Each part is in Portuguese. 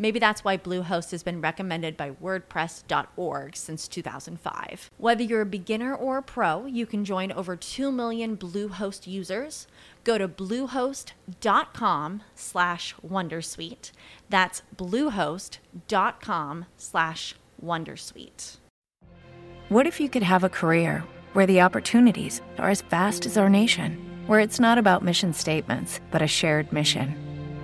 Maybe that's why Bluehost has been recommended by WordPress.org since 2005. Whether you're a beginner or a pro, you can join over 2 million Bluehost users. Go to bluehost.com slash wondersuite. That's bluehost.com slash wondersuite. What if you could have a career where the opportunities are as vast as our nation, where it's not about mission statements, but a shared mission?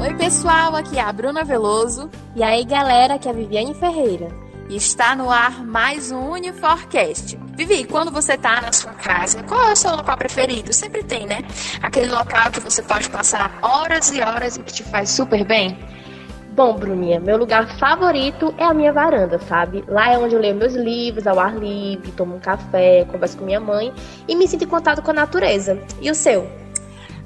Oi, pessoal, aqui é a Bruna Veloso. E aí, galera, aqui é a Viviane Ferreira. E está no ar mais um Uniforcast. Vivi, quando você está na sua casa, qual é o seu local preferido? Sempre tem, né? Aquele local que você pode passar horas e horas e que te faz super bem. Bom, Bruninha, meu lugar favorito é a minha varanda, sabe? Lá é onde eu leio meus livros ao ar livre, tomo um café, converso com minha mãe e me sinto em contato com a natureza. E o seu?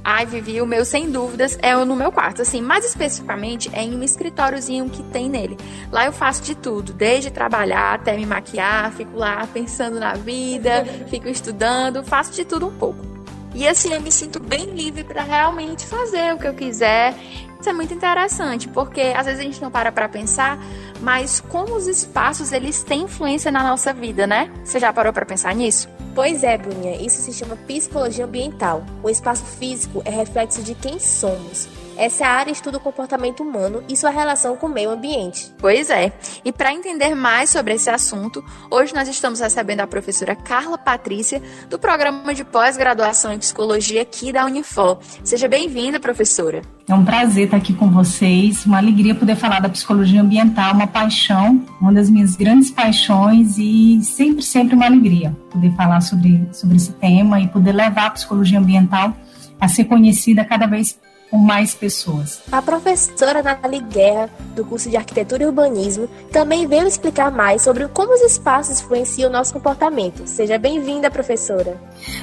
Ai, Vivi, o meu sem dúvidas é no meu quarto, assim, mais especificamente é em um escritóriozinho que tem nele. Lá eu faço de tudo, desde trabalhar até me maquiar, fico lá pensando na vida, fico estudando, faço de tudo um pouco. E assim eu me sinto bem livre para realmente fazer o que eu quiser. Isso é muito interessante, porque às vezes a gente não para para pensar, mas como os espaços eles têm influência na nossa vida, né? Você já parou para pensar nisso? Pois é, Bruninha, isso se chama psicologia ambiental. O espaço físico é reflexo de quem somos. Essa é a área estuda o comportamento humano e sua relação com o meio ambiente. Pois é. E para entender mais sobre esse assunto, hoje nós estamos recebendo a professora Carla Patrícia, do programa de pós-graduação em psicologia aqui da Unifor. Seja bem-vinda, professora. É um prazer estar aqui com vocês, uma alegria poder falar da psicologia ambiental, uma paixão, uma das minhas grandes paixões e sempre, sempre uma alegria poder falar sobre, sobre esse tema e poder levar a psicologia ambiental a ser conhecida cada vez por mais pessoas. A professora Nathalie Guerra, do curso de Arquitetura e Urbanismo, também veio explicar mais sobre como os espaços influenciam o nosso comportamento. Seja bem-vinda, professora.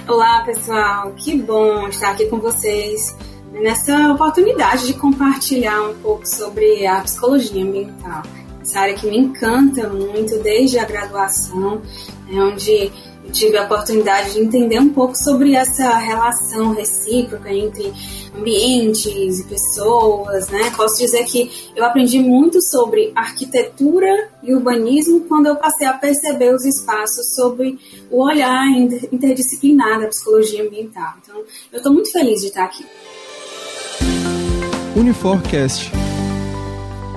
Olá, pessoal. Que bom estar aqui com vocês nessa oportunidade de compartilhar um pouco sobre a psicologia ambiental. Essa área que me encanta muito desde a graduação, né, onde tive a oportunidade de entender um pouco sobre essa relação recíproca entre ambientes e pessoas, né? Posso dizer que eu aprendi muito sobre arquitetura e urbanismo quando eu passei a perceber os espaços sobre o olhar interdisciplinar da psicologia ambiental. Então, eu estou muito feliz de estar aqui. Uniforcast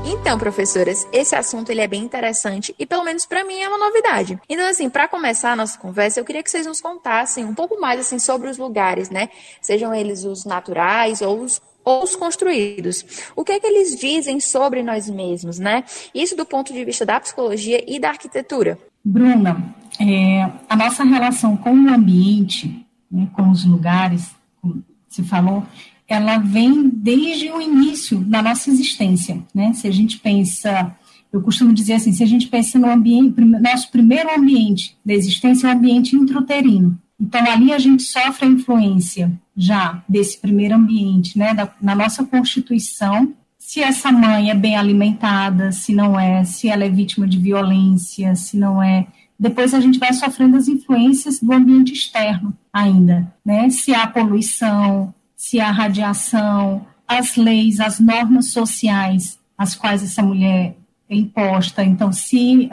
então, professoras, esse assunto ele é bem interessante e pelo menos para mim é uma novidade. Então, assim, para começar a nossa conversa, eu queria que vocês nos contassem um pouco mais assim sobre os lugares, né? Sejam eles os naturais ou os ou os construídos. O que é que eles dizem sobre nós mesmos, né? Isso do ponto de vista da psicologia e da arquitetura. Bruna, é, a nossa relação com o ambiente, né, com os lugares, como se falou, ela vem desde o início da nossa existência, né? Se a gente pensa, eu costumo dizer assim, se a gente pensa no ambiente, nosso primeiro ambiente da existência é o ambiente intrauterino. Então ali a gente sofre a influência já desse primeiro ambiente, né? Da, na nossa constituição, se essa mãe é bem alimentada, se não é, se ela é vítima de violência, se não é, depois a gente vai sofrendo as influências do ambiente externo ainda, né? Se há poluição, se a radiação, as leis, as normas sociais às quais essa mulher é imposta. Então, se,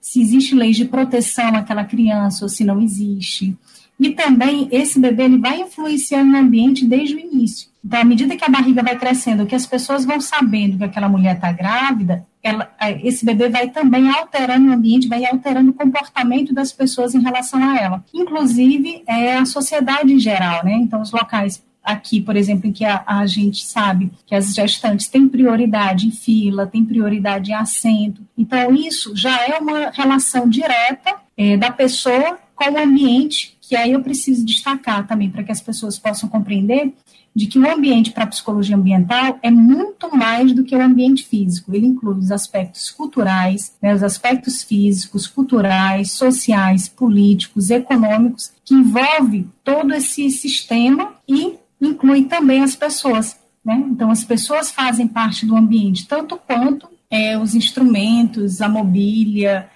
se existe leis de proteção àquela criança ou se não existe. E também esse bebê ele vai influenciando no ambiente desde o início. Então, à medida que a barriga vai crescendo, que as pessoas vão sabendo que aquela mulher está grávida, ela, esse bebê vai também alterando o ambiente, vai alterando o comportamento das pessoas em relação a ela. Inclusive, é a sociedade em geral, né? Então, os locais aqui, por exemplo, em que a, a, gente sabe que as gestantes têm prioridade em fila, têm prioridade em assento. Então, isso já é uma relação direta é, da pessoa com o ambiente, que aí eu preciso destacar também para que as pessoas possam compreender de que o ambiente para a psicologia ambiental é muito mais do que o ambiente físico. Ele inclui os aspectos culturais, né, os aspectos físicos, culturais, sociais, políticos, econômicos, que envolve todo esse sistema e inclui também as pessoas. Né? Então, as pessoas fazem parte do ambiente, tanto quanto é, os instrumentos, a mobília,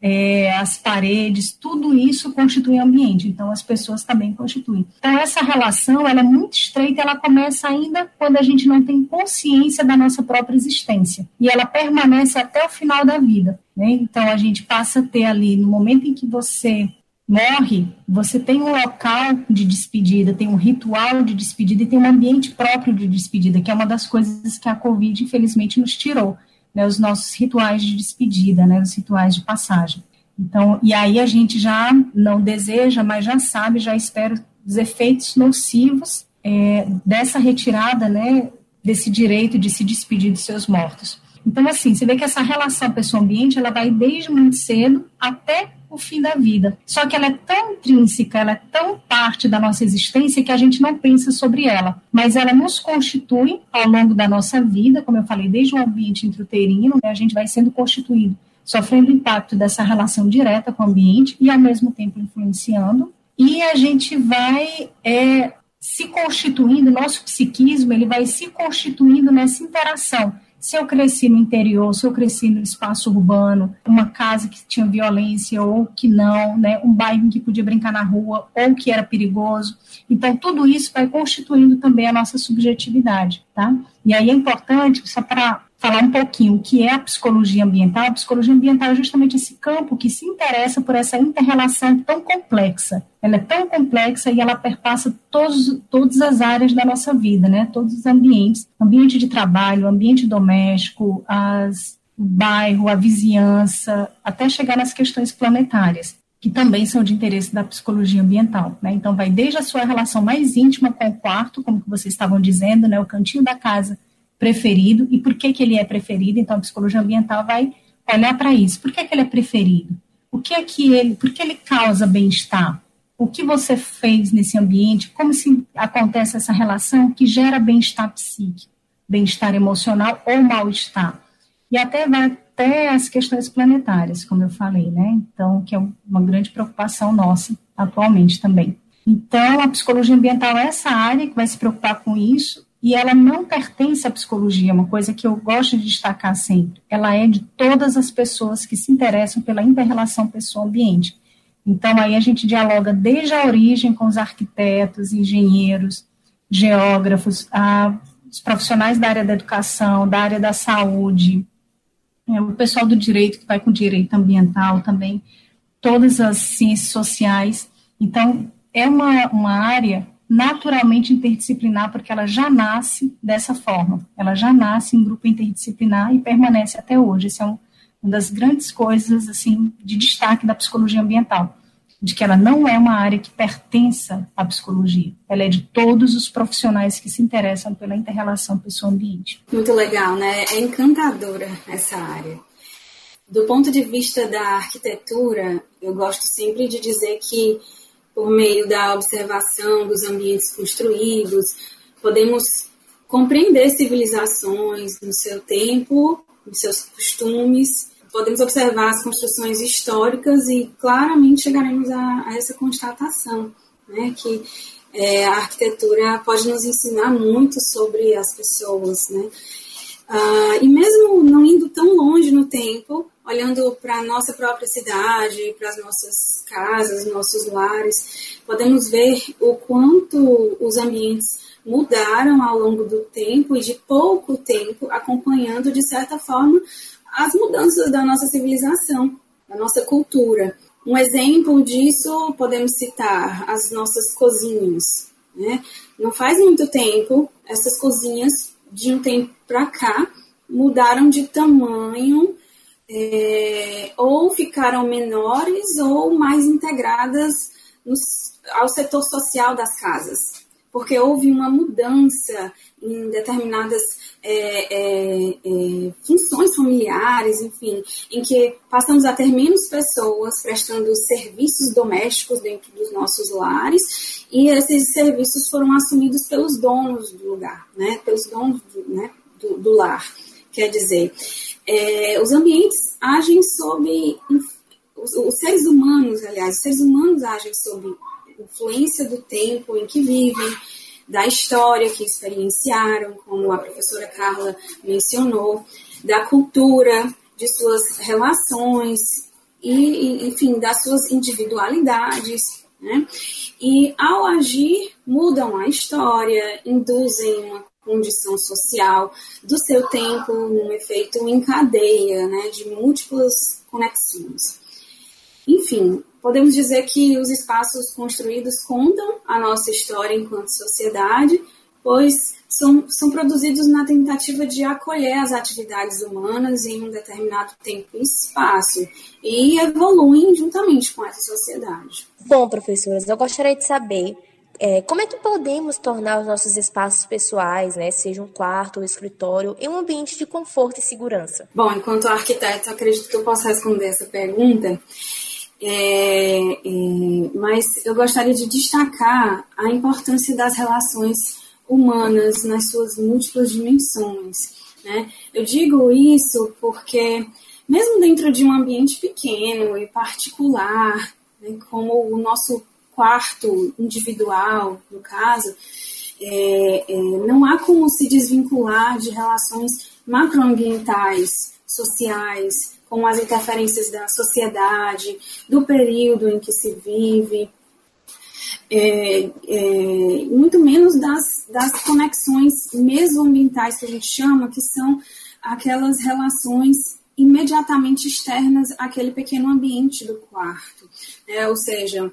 é, as paredes, tudo isso constitui ambiente. Então, as pessoas também constituem. Então, essa relação ela é muito estreita, ela começa ainda quando a gente não tem consciência da nossa própria existência. E ela permanece até o final da vida. Né? Então, a gente passa a ter ali, no momento em que você morre, você tem um local de despedida, tem um ritual de despedida e tem um ambiente próprio de despedida, que é uma das coisas que a Covid, infelizmente, nos tirou, né, os nossos rituais de despedida, né, os rituais de passagem. Então, e aí a gente já não deseja, mas já sabe, já espera os efeitos nocivos é, dessa retirada, né, desse direito de se despedir dos seus mortos. Então, assim, você vê que essa relação pessoa-ambiente, ela vai desde muito cedo até o fim da vida. Só que ela é tão intrínseca, ela é tão parte da nossa existência que a gente não pensa sobre ela. Mas ela nos constitui ao longo da nossa vida, como eu falei, desde o ambiente intrauterino, né, a gente vai sendo constituído, sofrendo o impacto dessa relação direta com o ambiente e ao mesmo tempo influenciando. E a gente vai é, se constituindo, nosso psiquismo, ele vai se constituindo nessa interação se eu cresci no interior, se eu cresci no espaço urbano, uma casa que tinha violência ou que não, né, um bairro que podia brincar na rua ou que era perigoso. Então, tudo isso vai constituindo também a nossa subjetividade, tá? E aí é importante, só para falar um pouquinho o que é a psicologia ambiental. A psicologia ambiental é justamente esse campo que se interessa por essa interrelação tão complexa. Ela é tão complexa e ela perpassa todos, todas as áreas da nossa vida, né? Todos os ambientes, ambiente de trabalho, ambiente doméstico, as, o bairro, a vizinhança, até chegar nas questões planetárias que também são de interesse da psicologia ambiental. Né? Então, vai desde a sua relação mais íntima com o quarto, como que vocês estavam dizendo, né? o cantinho da casa, preferido e por que, que ele é preferido. Então, a psicologia ambiental vai olhar para isso. Por que, que ele é preferido? O que é que ele, por que ele causa bem-estar? O que você fez nesse ambiente? Como se acontece essa relação que gera bem-estar psíquico, bem-estar emocional ou mal-estar? E até vai até as questões planetárias, como eu falei, né? Então, que é uma grande preocupação nossa atualmente também. Então, a psicologia ambiental é essa área que vai se preocupar com isso e ela não pertence à psicologia, uma coisa que eu gosto de destacar sempre. Ela é de todas as pessoas que se interessam pela interrelação pessoa-ambiente. Então, aí a gente dialoga desde a origem com os arquitetos, engenheiros, geógrafos, a, os profissionais da área da educação, da área da saúde, é, o pessoal do direito, que vai com direito ambiental também, todas as ciências sociais. Então, é uma, uma área naturalmente interdisciplinar, porque ela já nasce dessa forma. Ela já nasce em grupo interdisciplinar e permanece até hoje. Isso é um, uma das grandes coisas assim de destaque da psicologia ambiental, de que ela não é uma área que pertença à psicologia. Ela é de todos os profissionais que se interessam pela interrelação pessoa-ambiente. Muito legal, né? É encantadora essa área. Do ponto de vista da arquitetura, eu gosto sempre de dizer que por meio da observação dos ambientes construídos, podemos compreender civilizações no seu tempo, nos seus costumes, podemos observar as construções históricas e claramente chegaremos a, a essa constatação, né, que é, a arquitetura pode nos ensinar muito sobre as pessoas, né? Ah, e mesmo não indo tão longe no tempo, olhando para a nossa própria cidade, para as nossas casas, nossos lares, podemos ver o quanto os ambientes mudaram ao longo do tempo e de pouco tempo, acompanhando de certa forma as mudanças da nossa civilização. da nossa cultura. Um exemplo disso podemos citar as nossas cozinhas. Né? Não faz muito tempo, essas cozinhas, de um tempo para cá, mudaram de tamanho é, ou ficaram menores ou mais integradas no, ao setor social das casas, porque houve uma mudança em determinadas é, é, é, funções familiares, enfim, em que passamos a ter menos pessoas prestando serviços domésticos dentro dos nossos lares e esses serviços foram assumidos pelos donos do lugar, né, pelos donos do, né, do, do lar. Quer dizer, é, os ambientes agem sob. Os, seres humanos, aliás, os seres humanos agem sob influência do tempo em que vivem, da história que experienciaram, como a professora Carla mencionou, da cultura, de suas relações e, enfim, das suas individualidades. Né? E ao agir, mudam a história, induzem uma condição social do seu tempo, num efeito em cadeia, né, de múltiplas conexões. Enfim, podemos dizer que os espaços construídos contam a nossa história enquanto sociedade, pois são, são produzidos na tentativa de acolher as atividades humanas em um determinado tempo e espaço e evoluem juntamente com essa sociedade. Bom, professoras, eu gostaria de saber é, como é que podemos tornar os nossos espaços pessoais, né, seja um quarto ou escritório, em um ambiente de conforto e segurança? Bom, enquanto arquiteto, acredito que eu posso responder essa pergunta. É, é, mas eu gostaria de destacar a importância das relações humanas nas suas múltiplas dimensões. Né? Eu digo isso porque, mesmo dentro de um ambiente pequeno e particular, né, como o nosso quarto individual, no caso, é, é, não há como se desvincular de relações macroambientais, sociais, com as interferências da sociedade, do período em que se vive, é, é, muito menos das, das conexões mesoambientais que a gente chama, que são aquelas relações imediatamente externas àquele pequeno ambiente do quarto. Né? Ou seja,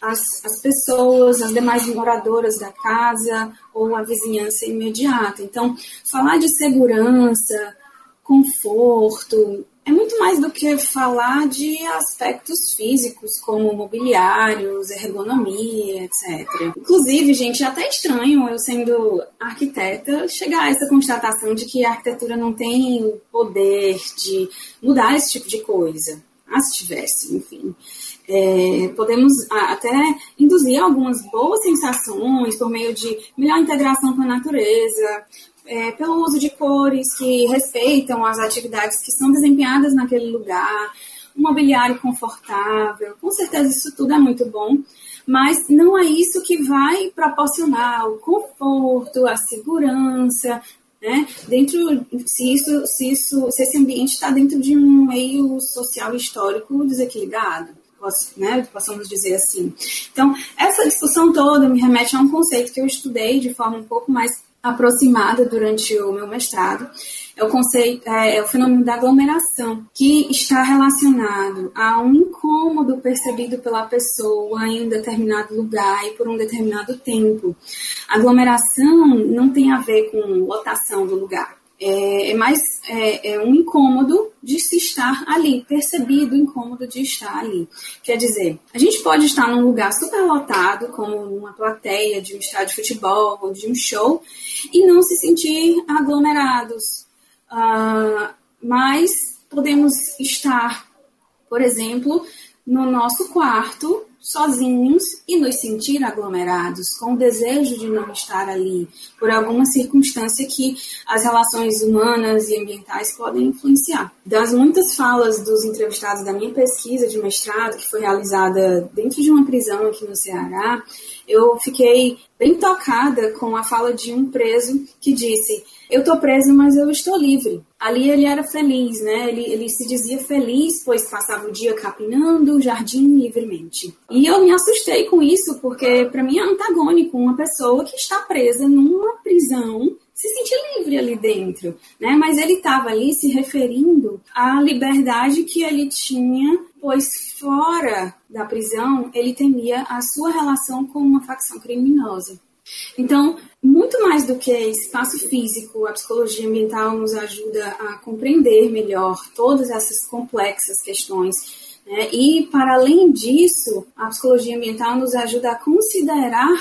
as, as pessoas, as demais moradoras da casa ou a vizinhança imediata. Então, falar de segurança, conforto, é muito mais do que falar de aspectos físicos, como mobiliários, ergonomia, etc. Inclusive, gente, é até estranho eu sendo arquiteta chegar a essa constatação de que a arquitetura não tem o poder de mudar esse tipo de coisa. Ah, se tivesse, enfim. É, podemos até induzir algumas boas sensações por meio de melhor integração com a natureza, é, pelo uso de cores que respeitam as atividades que são desempenhadas naquele lugar, um mobiliário confortável, com certeza isso tudo é muito bom, mas não é isso que vai proporcionar o conforto, a segurança, né? Dentro, se isso, se isso, se esse ambiente está dentro de um meio social histórico desequilibrado né, possamos dizer assim. Então, essa discussão toda me remete a um conceito que eu estudei de forma um pouco mais aproximada durante o meu mestrado, é o conceito, é, é, o fenômeno da aglomeração, que está relacionado a um incômodo percebido pela pessoa em um determinado lugar e por um determinado tempo. A aglomeração não tem a ver com lotação do lugar é, é mais é, é, um incômodo de se estar ali, percebido o incômodo de estar ali. Quer dizer, a gente pode estar num lugar super lotado, como uma plateia de um estádio de futebol ou de um show, e não se sentir aglomerados. Uh, mas podemos estar, por exemplo, no nosso quarto sozinhos e nos sentir aglomerados, com o desejo de não estar ali, por alguma circunstância que as relações humanas e ambientais podem influenciar. Das muitas falas dos entrevistados da minha pesquisa de mestrado, que foi realizada dentro de uma prisão aqui no Ceará, eu fiquei bem tocada com a fala de um preso que disse: Eu estou preso, mas eu estou livre. Ali ele era feliz, né? Ele, ele se dizia feliz, pois passava o dia capinando o jardim livremente. E eu me assustei com isso, porque para mim é antagônico uma pessoa que está presa numa prisão se sentir livre ali dentro, né? Mas ele estava ali se referindo à liberdade que ele tinha, pois fora da prisão ele temia a sua relação com uma facção criminosa. Então, muito mais do que espaço físico, a psicologia ambiental nos ajuda a compreender melhor todas essas complexas questões. Né? E, para além disso, a psicologia ambiental nos ajuda a considerar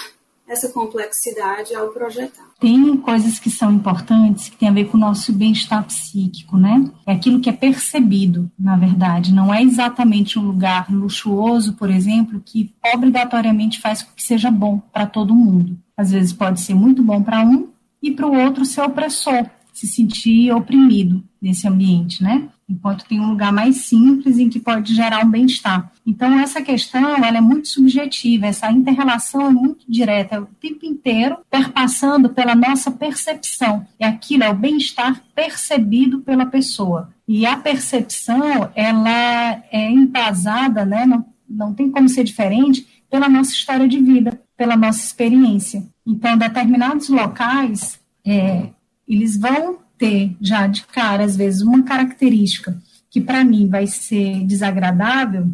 essa complexidade ao projetar. Tem coisas que são importantes que tem a ver com o nosso bem-estar psíquico, né? É aquilo que é percebido, na verdade. Não é exatamente um lugar luxuoso, por exemplo, que obrigatoriamente faz com que seja bom para todo mundo. Às vezes pode ser muito bom para um e para o outro ser opressor, se sentir oprimido nesse ambiente, né? enquanto tem um lugar mais simples em que pode gerar um bem-estar. Então, essa questão ela é muito subjetiva, essa interrelação é muito direta, é o tempo inteiro perpassando pela nossa percepção. E aquilo é o bem-estar percebido pela pessoa. E a percepção, ela é embasada, né, não, não tem como ser diferente, pela nossa história de vida, pela nossa experiência. Então, determinados locais, é, eles vão ter já de cara, às vezes, uma característica que para mim vai ser desagradável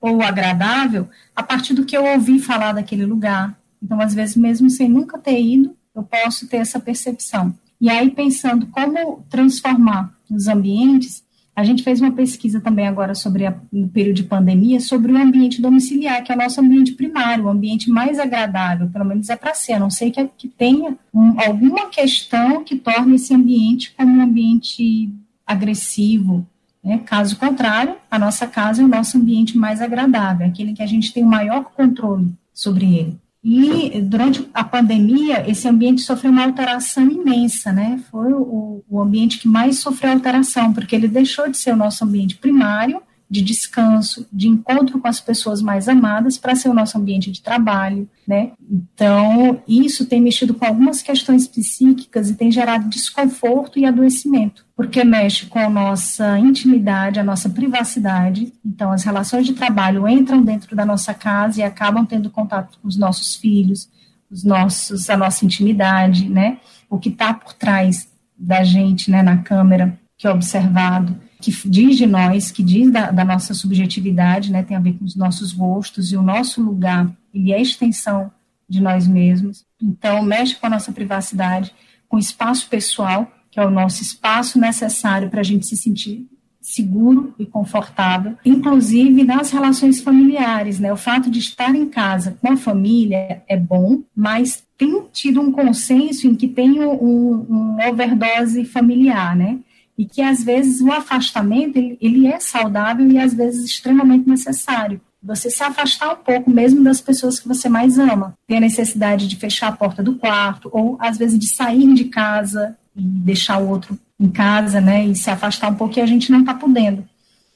ou agradável a partir do que eu ouvi falar daquele lugar. Então, às vezes, mesmo sem nunca ter ido, eu posso ter essa percepção. E aí, pensando como transformar os ambientes, a gente fez uma pesquisa também agora sobre a, no período de pandemia sobre o ambiente domiciliar, que é o nosso ambiente primário, o ambiente mais agradável, pelo menos é para ser, a não sei que, que tenha um, alguma questão que torne esse ambiente como um ambiente agressivo. Né? Caso contrário, a nossa casa é o nosso ambiente mais agradável, aquele que a gente tem o maior controle sobre ele. E durante a pandemia, esse ambiente sofreu uma alteração imensa, né? Foi o, o ambiente que mais sofreu alteração, porque ele deixou de ser o nosso ambiente primário de descanso, de encontro com as pessoas mais amadas para ser o nosso ambiente de trabalho, né? Então, isso tem mexido com algumas questões psíquicas e tem gerado desconforto e adoecimento, porque mexe com a nossa intimidade, a nossa privacidade. Então, as relações de trabalho entram dentro da nossa casa e acabam tendo contato com os nossos filhos, os nossos, a nossa intimidade, né? O que está por trás da gente, né, na câmera, que é observado que diz de nós, que diz da, da, nossa subjetividade, né, tem a ver com os nossos gostos, e o nosso lugar, ele é extensão de nós mesmos. Então, mexe com a nossa privacidade, com o espaço pessoal, que é o nosso espaço necessário para a gente se sentir seguro e confortável, inclusive nas relações familiares, né? O fato de estar em casa com a família é bom, mas tem tido um consenso em que tem um, um overdose familiar, né? e que às vezes o afastamento ele, ele é saudável e às vezes extremamente necessário. Você se afastar um pouco mesmo das pessoas que você mais ama. Tem a necessidade de fechar a porta do quarto ou às vezes de sair de casa e deixar o outro em casa, né, e se afastar um pouco e a gente não está podendo.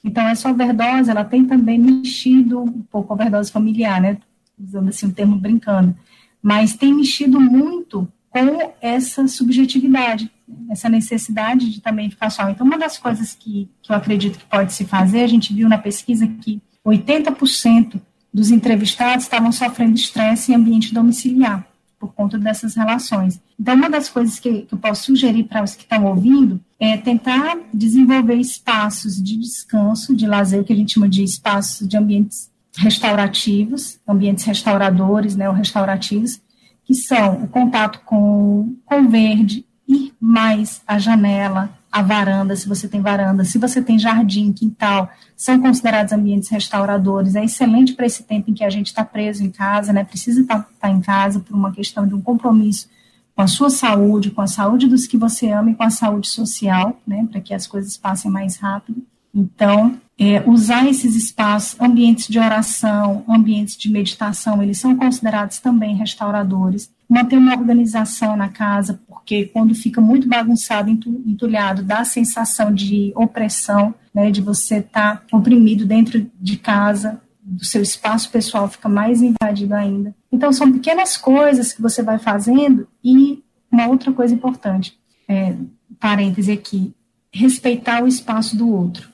Então essa overdose, ela tem também mexido um pouco overdose familiar, né, usando assim um termo brincando, mas tem mexido muito com essa subjetividade essa necessidade de também ficar só. Então, uma das coisas que, que eu acredito que pode se fazer, a gente viu na pesquisa que 80% dos entrevistados estavam sofrendo estresse em ambiente domiciliar, por conta dessas relações. Então, uma das coisas que, que eu posso sugerir para os que estão ouvindo é tentar desenvolver espaços de descanso, de lazer, que a gente chama de espaços de ambientes restaurativos, ambientes restauradores, né, ou restaurativos, que são o contato com, com verde, ir mais à janela, à varanda, se você tem varanda, se você tem jardim, quintal, são considerados ambientes restauradores. É excelente para esse tempo em que a gente está preso em casa, né? Precisa estar tá, tá em casa por uma questão de um compromisso com a sua saúde, com a saúde dos que você ama e com a saúde social, né? Para que as coisas passem mais rápido. Então, é, usar esses espaços, ambientes de oração, ambientes de meditação, eles são considerados também restauradores. Manter uma organização na casa, porque quando fica muito bagunçado, entulhado, dá a sensação de opressão, né, de você estar tá oprimido dentro de casa, do seu espaço pessoal fica mais invadido ainda. Então, são pequenas coisas que você vai fazendo e uma outra coisa importante, é, parêntese aqui, respeitar o espaço do outro,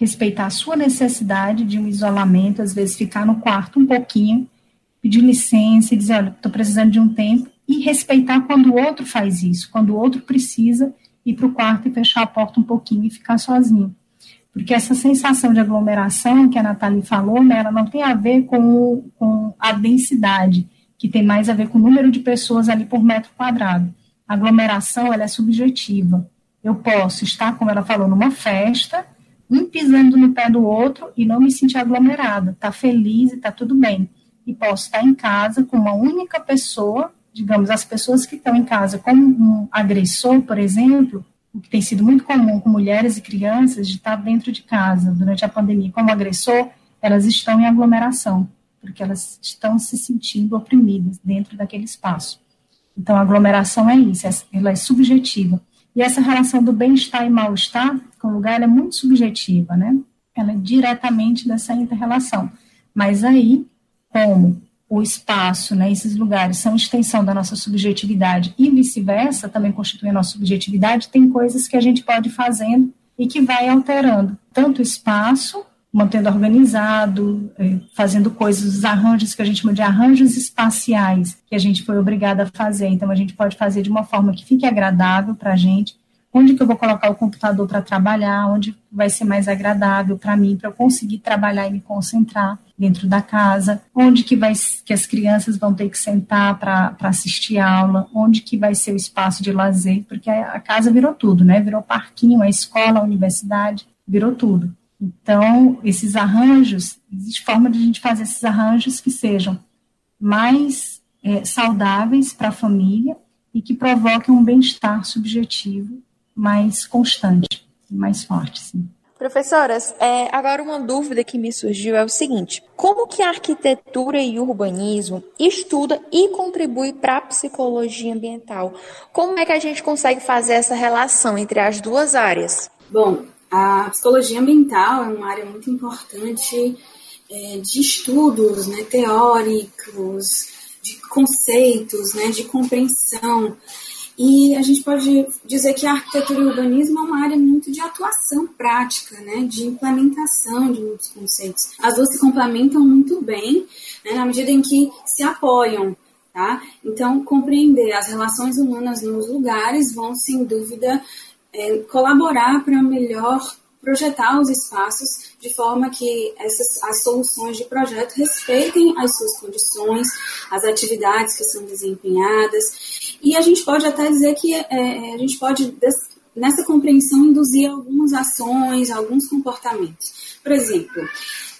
respeitar a sua necessidade de um isolamento, às vezes ficar no quarto um pouquinho, pedir licença e dizer, olha, estou precisando de um tempo, e respeitar quando o outro faz isso, quando o outro precisa ir para o quarto e fechar a porta um pouquinho e ficar sozinho. Porque essa sensação de aglomeração que a Nathalie falou, né, ela não tem a ver com, com a densidade, que tem mais a ver com o número de pessoas ali por metro quadrado. A aglomeração, ela é subjetiva. Eu posso estar, como ela falou, numa festa, um pisando no pé do outro e não me sentir aglomerada, tá feliz e tá tudo bem. E posso estar em casa com uma única pessoa digamos, as pessoas que estão em casa como um agressor, por exemplo, o que tem sido muito comum com mulheres e crianças de estar dentro de casa durante a pandemia como agressor, elas estão em aglomeração, porque elas estão se sentindo oprimidas dentro daquele espaço. Então, a aglomeração é isso, ela é subjetiva. E essa relação do bem-estar e mal-estar com o lugar é muito subjetiva, né? Ela é diretamente dessa inter-relação. Mas aí, como o espaço, né, esses lugares são extensão da nossa subjetividade e vice-versa, também constituem a nossa subjetividade, tem coisas que a gente pode ir fazendo e que vai alterando tanto o espaço, mantendo organizado, é, fazendo coisas, os arranjos que a gente chama de arranjos espaciais, que a gente foi obrigada a fazer. Então, a gente pode fazer de uma forma que fique agradável para a gente, onde que eu vou colocar o computador para trabalhar, onde vai ser mais agradável para mim, para eu conseguir trabalhar e me concentrar dentro da casa, onde que vai que as crianças vão ter que sentar para assistir aula, onde que vai ser o espaço de lazer, porque a, a casa virou tudo, né? Virou parquinho, a escola, a universidade, virou tudo. Então, esses arranjos, existe forma de a gente fazer esses arranjos que sejam mais é, saudáveis para a família e que provoquem um bem-estar subjetivo mais constante, mais forte, sim. Professoras, é, agora uma dúvida que me surgiu é o seguinte: como que a arquitetura e o urbanismo estuda e contribui para a psicologia ambiental? Como é que a gente consegue fazer essa relação entre as duas áreas? Bom, a psicologia ambiental é uma área muito importante é, de estudos né, teóricos, de conceitos, né, de compreensão e a gente pode dizer que a arquitetura e o urbanismo é uma área muito de atuação prática, né, de implementação de muitos conceitos. As duas se complementam muito bem, né, na medida em que se apoiam. Tá? Então, compreender as relações humanas nos lugares vão, sem dúvida, é, colaborar para melhor projetar os espaços de forma que essas, as soluções de projeto respeitem as suas condições, as atividades que são desempenhadas. E a gente pode até dizer que é, é a gente pode, nessa compreensão, induzir algumas ações, alguns comportamentos. Por exemplo,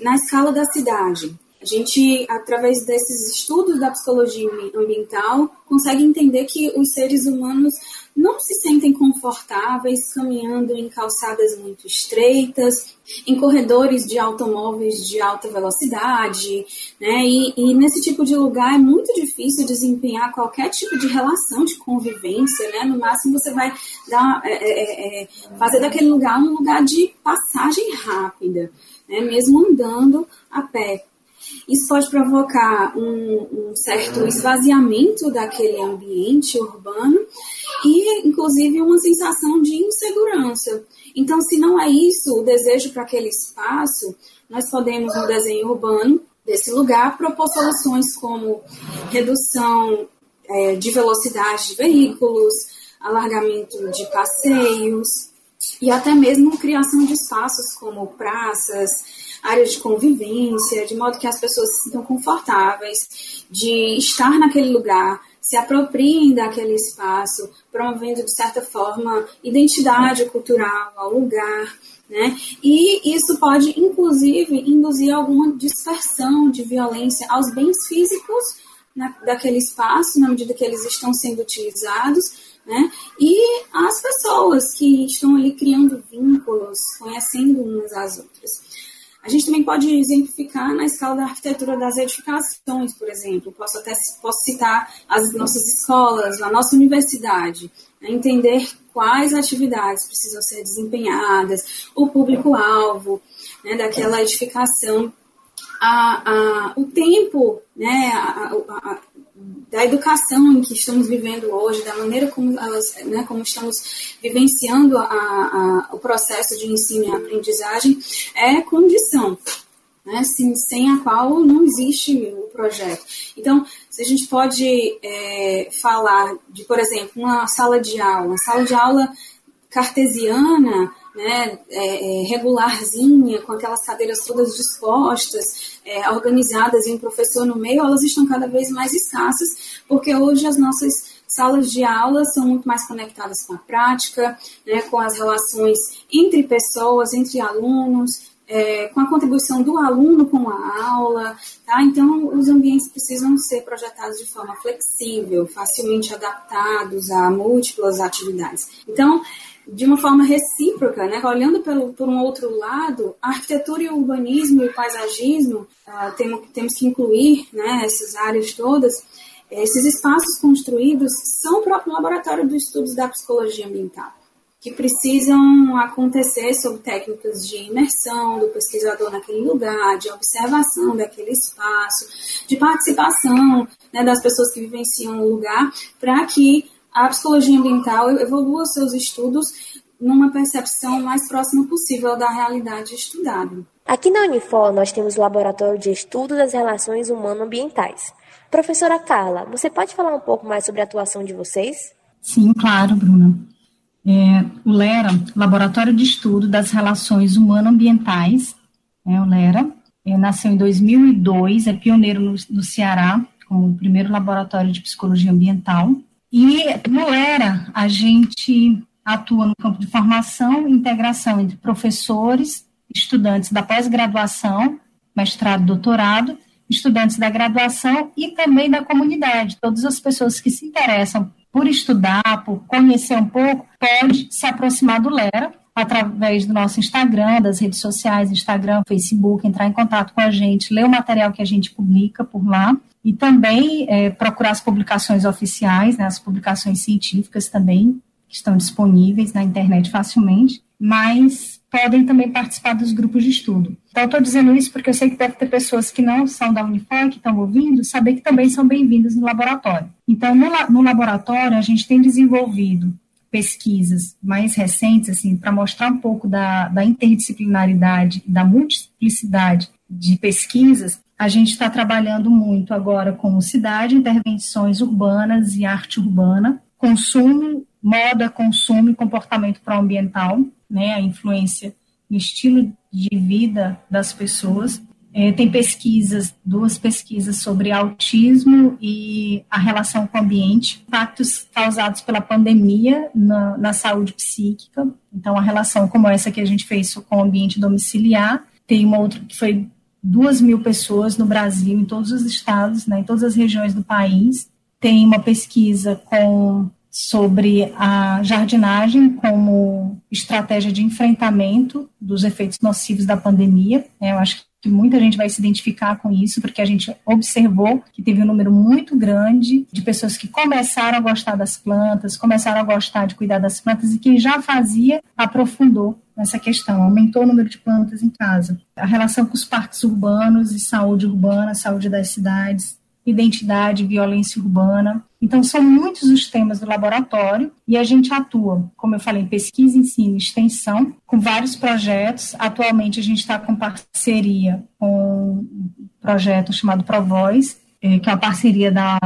na escala da cidade, a gente, através desses estudos da psicologia ambiental, consegue entender que os seres humanos não se sentem confortáveis caminhando em calçadas muito estreitas, em corredores de automóveis de alta velocidade, né? E, e, nesse tipo de lugar é muito difícil desempenhar qualquer tipo de relação de convivência, né? No máximo você vai dar, é, é, é, é fazer daquele lugar um lugar de passagem rápida, né? Mesmo andando a pé. Isso pode provocar um, um certo esvaziamento daquele ambiente urbano e, inclusive, uma sensação de insegurança. Então, se não é isso o desejo para aquele espaço, nós podemos, no desenho urbano desse lugar, propor soluções como redução é, de velocidade de veículos, alargamento de passeios e até mesmo criação de espaços como praças, áreas de convivência, de modo que as pessoas se sintam confortáveis de estar naquele lugar, se apropriem daquele espaço, promovendo, de certa forma, identidade cultural ao lugar. Né? E isso pode, inclusive, induzir alguma dispersão de violência aos bens físicos na, daquele espaço, na medida que eles estão sendo utilizados, né? E as pessoas que estão ali criando vínculos, conhecendo umas às outras. A gente também pode exemplificar na escala da arquitetura das edificações, por exemplo. Posso até posso citar as nossas escolas, a nossa universidade, né? entender quais atividades precisam ser desempenhadas, o público-alvo né, daquela edificação a, a, o tempo, né, a, da educação em que estamos vivendo hoje, da maneira como, né, como estamos vivenciando o processo de ensino e aprendizagem, é condição. Né, sem, sem a qual não existe o projeto. Então, se a gente pode é, falar de, por exemplo, uma sala de aula, uma sala de aula cartesiana, né, é, é, regularzinha, com aquelas cadeiras todas dispostas, é, organizadas e um professor no meio, elas estão cada vez mais escassas, porque hoje as nossas salas de aula são muito mais conectadas com a prática, né, com as relações entre pessoas, entre alunos, é, com a contribuição do aluno com a aula, tá? Então, os ambientes precisam ser projetados de forma flexível, facilmente adaptados a múltiplas atividades. Então, de uma forma recíproca, né? olhando pelo, por um outro lado, a arquitetura e o urbanismo e o paisagismo, uh, temos, temos que incluir né, essas áreas todas, esses espaços construídos são o próprio laboratório de estudos da psicologia ambiental, que precisam acontecer sob técnicas de imersão do pesquisador naquele lugar, de observação daquele espaço, de participação né, das pessoas que vivenciam o lugar, para que a psicologia ambiental evolua seus estudos numa percepção mais próxima possível da realidade estudada. Aqui na Unifor, nós temos o Laboratório de Estudo das Relações Humano-Ambientais. Professora Carla, você pode falar um pouco mais sobre a atuação de vocês? Sim, claro, Bruna. É, o LERA, Laboratório de Estudo das Relações Humano-Ambientais, é, o LERA, é, nasceu em 2002, é pioneiro no, no Ceará, como o primeiro laboratório de psicologia ambiental. E no ERA, a gente atua no campo de formação e integração entre professores, estudantes da pós-graduação, mestrado, doutorado, estudantes da graduação e também da comunidade. Todas as pessoas que se interessam por estudar, por conhecer um pouco, pode se aproximar do Lera através do nosso Instagram, das redes sociais, Instagram, Facebook, entrar em contato com a gente, ler o material que a gente publica por lá e também é, procurar as publicações oficiais, né, as publicações científicas também, que estão disponíveis na internet facilmente, mas podem também participar dos grupos de estudo. Então, estou dizendo isso porque eu sei que deve ter pessoas que não são da Unifor, que estão ouvindo, saber que também são bem-vindas no laboratório. Então, no, no laboratório, a gente tem desenvolvido pesquisas mais recentes, assim, para mostrar um pouco da, da interdisciplinaridade, da multiplicidade de pesquisas, a gente está trabalhando muito agora com cidade, intervenções urbanas e arte urbana, consumo, moda, consumo e comportamento pró-ambiental, né, a influência no estilo de vida das pessoas. É, tem pesquisas, duas pesquisas sobre autismo e a relação com o ambiente, impactos causados pela pandemia na, na saúde psíquica. Então, a relação como essa que a gente fez com o ambiente domiciliar. Tem uma outra que foi duas mil pessoas no Brasil, em todos os estados, né, em todas as regiões do país. Tem uma pesquisa com, sobre a jardinagem como estratégia de enfrentamento dos efeitos nocivos da pandemia. Né, eu acho que muita gente vai se identificar com isso, porque a gente observou que teve um número muito grande de pessoas que começaram a gostar das plantas, começaram a gostar de cuidar das plantas, e quem já fazia aprofundou nessa questão, aumentou o número de plantas em casa. A relação com os parques urbanos e saúde urbana, saúde das cidades, identidade, violência urbana. Então, são muitos os temas do laboratório e a gente atua, como eu falei, pesquisa, ensino e extensão, com vários projetos. Atualmente, a gente está com parceria com um projeto chamado ProVoz, eh, que é uma parceria da,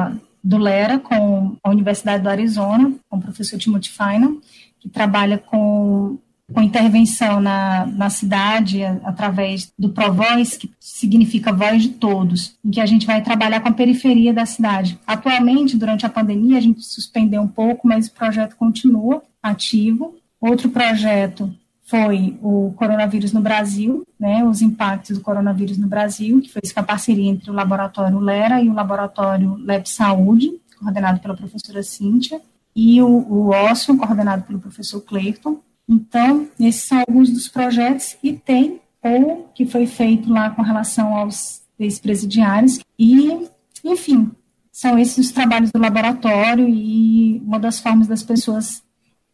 do Lera com a Universidade do Arizona, com o professor Timothy Feynman, que trabalha com com intervenção na, na cidade através do ProVoz, que significa voz de todos, em que a gente vai trabalhar com a periferia da cidade. Atualmente, durante a pandemia, a gente suspendeu um pouco, mas o projeto continua ativo. Outro projeto foi o coronavírus no Brasil, né, os impactos do coronavírus no Brasil, que foi uma parceria entre o laboratório Lera e o laboratório Lab Saúde, coordenado pela professora Cíntia, e o, o OSSO, coordenado pelo professor Cleiton, então, esses são alguns dos projetos e tem ou que foi feito lá com relação aos ex-presidiários e, enfim, são esses os trabalhos do laboratório e uma das formas das pessoas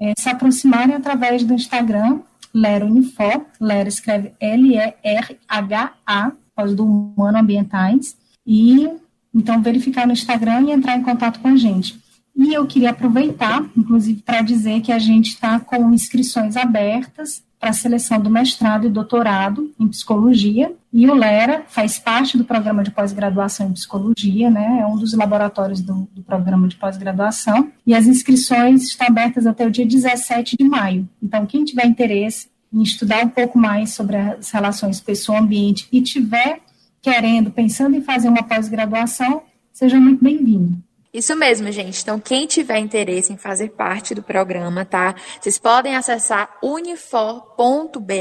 é, se aproximarem através do Instagram, Lera Unifor, Lera escreve L-E-R-H-A, pós do humano ambientais, e então verificar no Instagram e entrar em contato com a gente. E eu queria aproveitar, inclusive, para dizer que a gente está com inscrições abertas para a seleção do mestrado e doutorado em psicologia. E o LERA faz parte do programa de pós-graduação em psicologia, né? É um dos laboratórios do, do programa de pós-graduação. E as inscrições estão abertas até o dia 17 de maio. Então, quem tiver interesse em estudar um pouco mais sobre as relações pessoa-ambiente e tiver querendo, pensando em fazer uma pós-graduação, seja muito bem-vindo. Isso mesmo, gente. Então, quem tiver interesse em fazer parte do programa, tá? Vocês podem acessar unifor.br,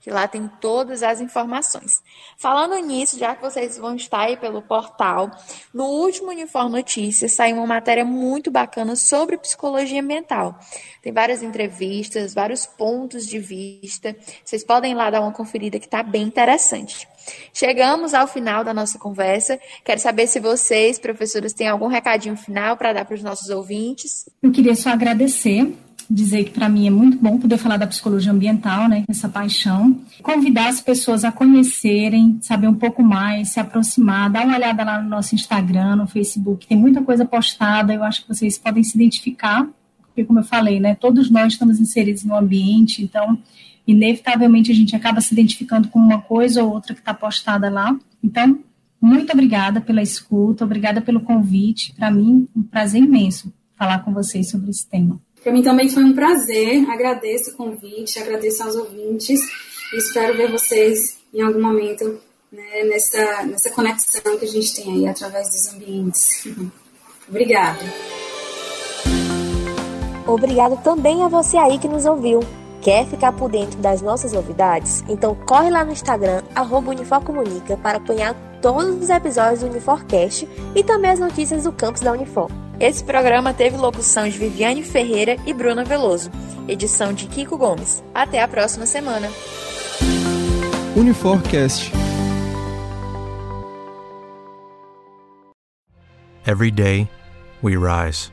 que lá tem todas as informações. Falando nisso, já que vocês vão estar aí pelo portal, no último Unifor Notícias saiu uma matéria muito bacana sobre psicologia ambiental. Tem várias entrevistas, vários pontos de vista. Vocês podem ir lá dar uma conferida que tá bem interessante. Chegamos ao final da nossa conversa. Quero saber se vocês, professoras, têm algum recadinho final para dar para os nossos ouvintes. Eu queria só agradecer dizer que para mim é muito bom poder falar da psicologia ambiental, né, essa paixão, convidar as pessoas a conhecerem, saber um pouco mais, se aproximar, dar uma olhada lá no nosso Instagram, no Facebook, tem muita coisa postada, eu acho que vocês podem se identificar, porque como eu falei, né, todos nós estamos inseridos no ambiente, então inevitavelmente a gente acaba se identificando com uma coisa ou outra que está postada lá. Então, muito obrigada pela escuta, obrigada pelo convite. Para mim, um prazer imenso falar com vocês sobre esse tema. Para mim também foi um prazer. Agradeço o convite, agradeço aos ouvintes e espero ver vocês em algum momento né, nessa, nessa conexão que a gente tem aí através dos ambientes. Obrigada. Obrigada também a você aí que nos ouviu. Quer ficar por dentro das nossas novidades? Então corre lá no Instagram, arroba Uniforcomunica, para apanhar todos os episódios do Uniforcast e também as notícias do campus da Unifor. Esse programa teve locução de Viviane Ferreira e Bruna Veloso, edição de Kiko Gomes. Até a próxima semana. Uniforcast. Every day, we rise,